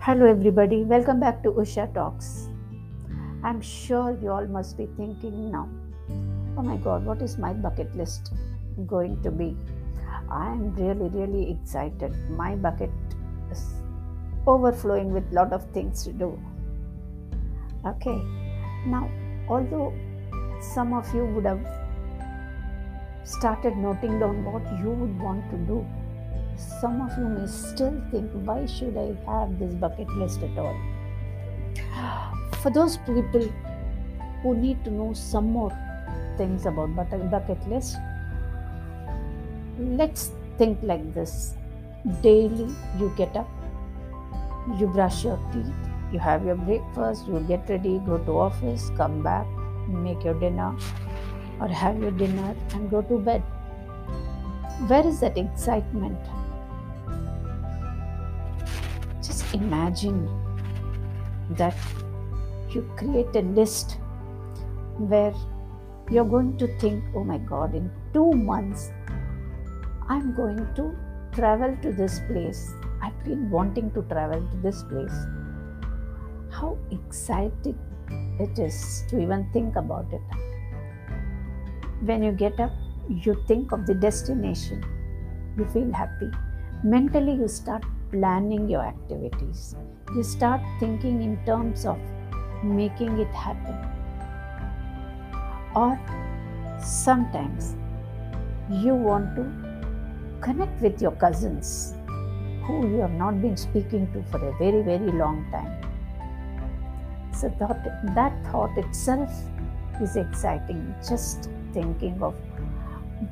Hello, everybody. Welcome back to Usha Talks. I'm sure you all must be thinking now, oh my god, what is my bucket list going to be? I'm really, really excited. My bucket is overflowing with lot of things to do. Okay, now, although some of you would have started noting down what you would want to do, some of you may still think, why should I have this bucket list at all? For those people who need to know some more things about bucket list, let's think like this. Daily you get up, you brush your teeth, you have your breakfast, you get ready, go to office, come back, make your dinner or have your dinner and go to bed. Where is that excitement? Imagine that you create a list where you're going to think, oh my god, in two months I'm going to travel to this place. I've been wanting to travel to this place. How exciting it is to even think about it. When you get up, you think of the destination, you feel happy. Mentally, you start planning your activities. You start thinking in terms of making it happen. Or sometimes you want to connect with your cousins who you have not been speaking to for a very, very long time. So that, that thought itself is exciting. Just thinking of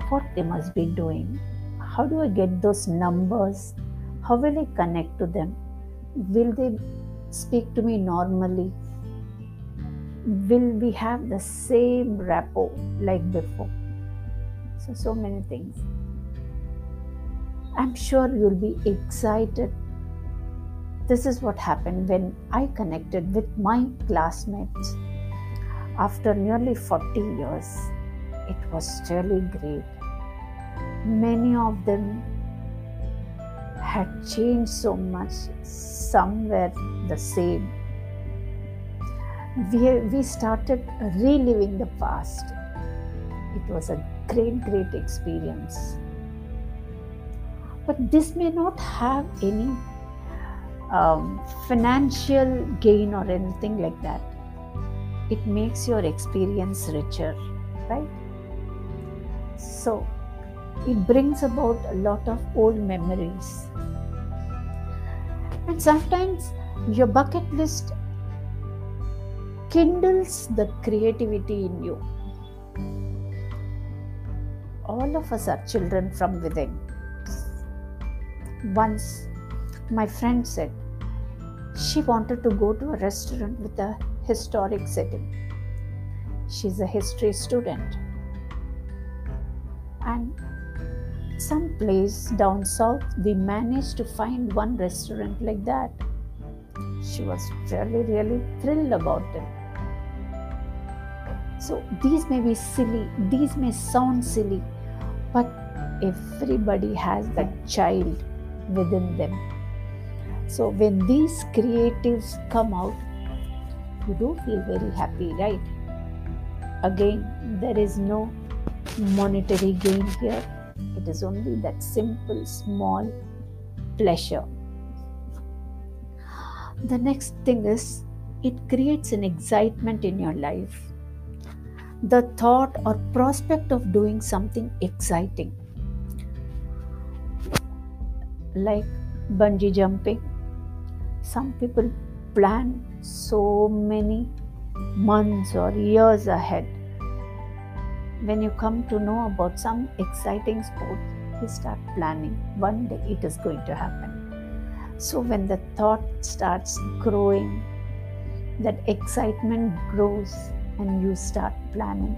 what they must be doing. How do I get those numbers? How will I connect to them? Will they speak to me normally? Will we have the same rapport like before? So, so many things. I'm sure you'll be excited. This is what happened when I connected with my classmates after nearly 40 years. It was really great. Many of them had changed so much, some were the same. We, we started reliving the past. It was a great, great experience. But this may not have any um, financial gain or anything like that. It makes your experience richer, right? So, it brings about a lot of old memories. And sometimes your bucket list kindles the creativity in you. All of us are children from within. Once, my friend said she wanted to go to a restaurant with a historic setting. She's a history student. And some place down south, we managed to find one restaurant like that. She was really, really thrilled about it. So these may be silly, these may sound silly, but everybody has that child within them. So when these creatives come out, you do feel very happy, right? Again, there is no monetary gain here. It is only that simple, small pleasure. The next thing is it creates an excitement in your life. The thought or prospect of doing something exciting, like bungee jumping. Some people plan so many months or years ahead when you come to know about some exciting sport, you start planning. One day it is going to happen. So when the thought starts growing, that excitement grows and you start planning.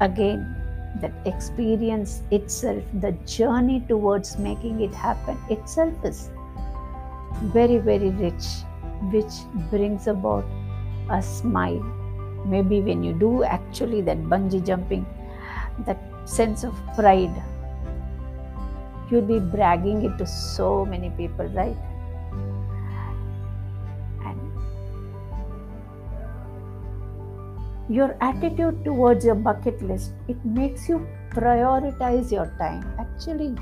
Again, that experience itself, the journey towards making it happen itself is very, very rich, which brings about a smile maybe when you do actually that bungee jumping that sense of pride you'll be bragging it to so many people, right? And your attitude towards your bucket list, it makes you prioritize your time. Actually,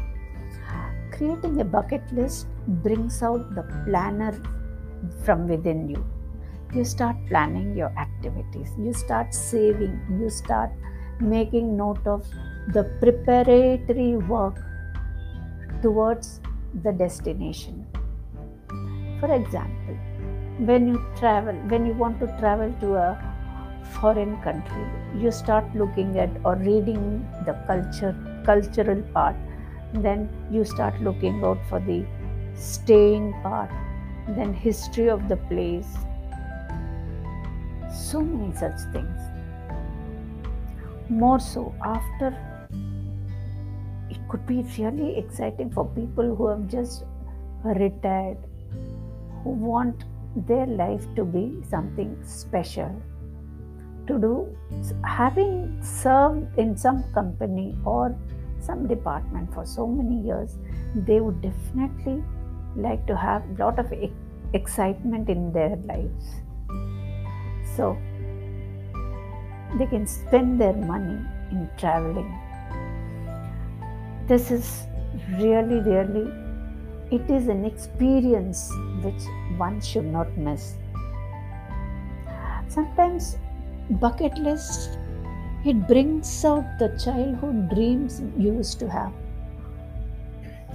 creating a bucket list brings out the planner from within you. You start planning your activities, you start saving, you start making note of the preparatory work towards the destination. For example, when you travel, when you want to travel to a foreign country, you start looking at or reading the culture, cultural part. Then you start looking out for the staying part, then history of the place. So many such things. More so after it could be really exciting for people who have just retired, who want their life to be something special to do having served in some company or some department for so many years they would definitely like to have a lot of excitement in their lives so they can spend their money in traveling. This is really really it is an experience which one should not miss. Sometimes bucket list it brings out the childhood dreams you used to have.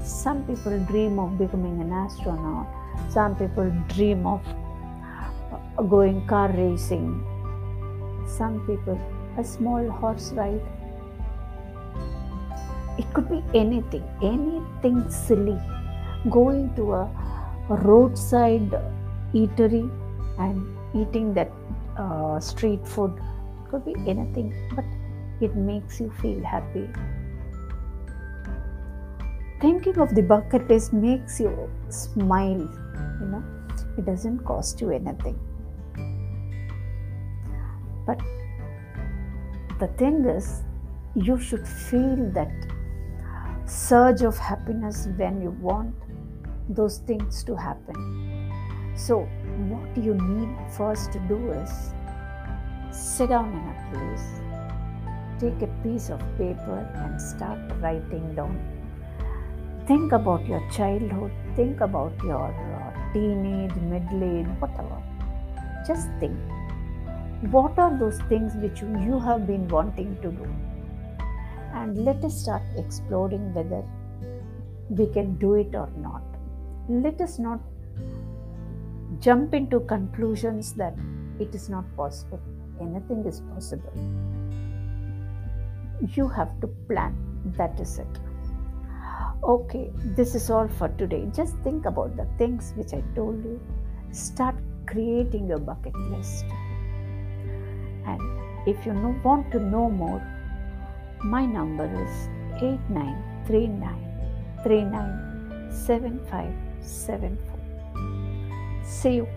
Some people dream of becoming an astronaut. Some people dream of going car racing. Some people a small horse ride. It could be anything anything silly. Going to a, roadside eatery and eating that uh, street food, it could be anything, but it makes you feel happy. Thinking of the bucket list makes you smile, you know, it doesn't cost you anything. But the thing is, you should feel that surge of happiness when you want those things to happen. So, what you need first to do is sit down in a place, take a piece of paper, and start writing down. Think about your childhood, think about your uh, teenage, middle age, whatever. Just think what are those things which you have been wanting to do? And let us start exploring whether we can do it or not. Let us not jump into conclusions that it is not possible. Anything is possible. You have to plan. That is it. Okay, this is all for today. Just think about the things which I told you. Start creating your bucket list. If you want to know more, my number is 8939 397574. See you.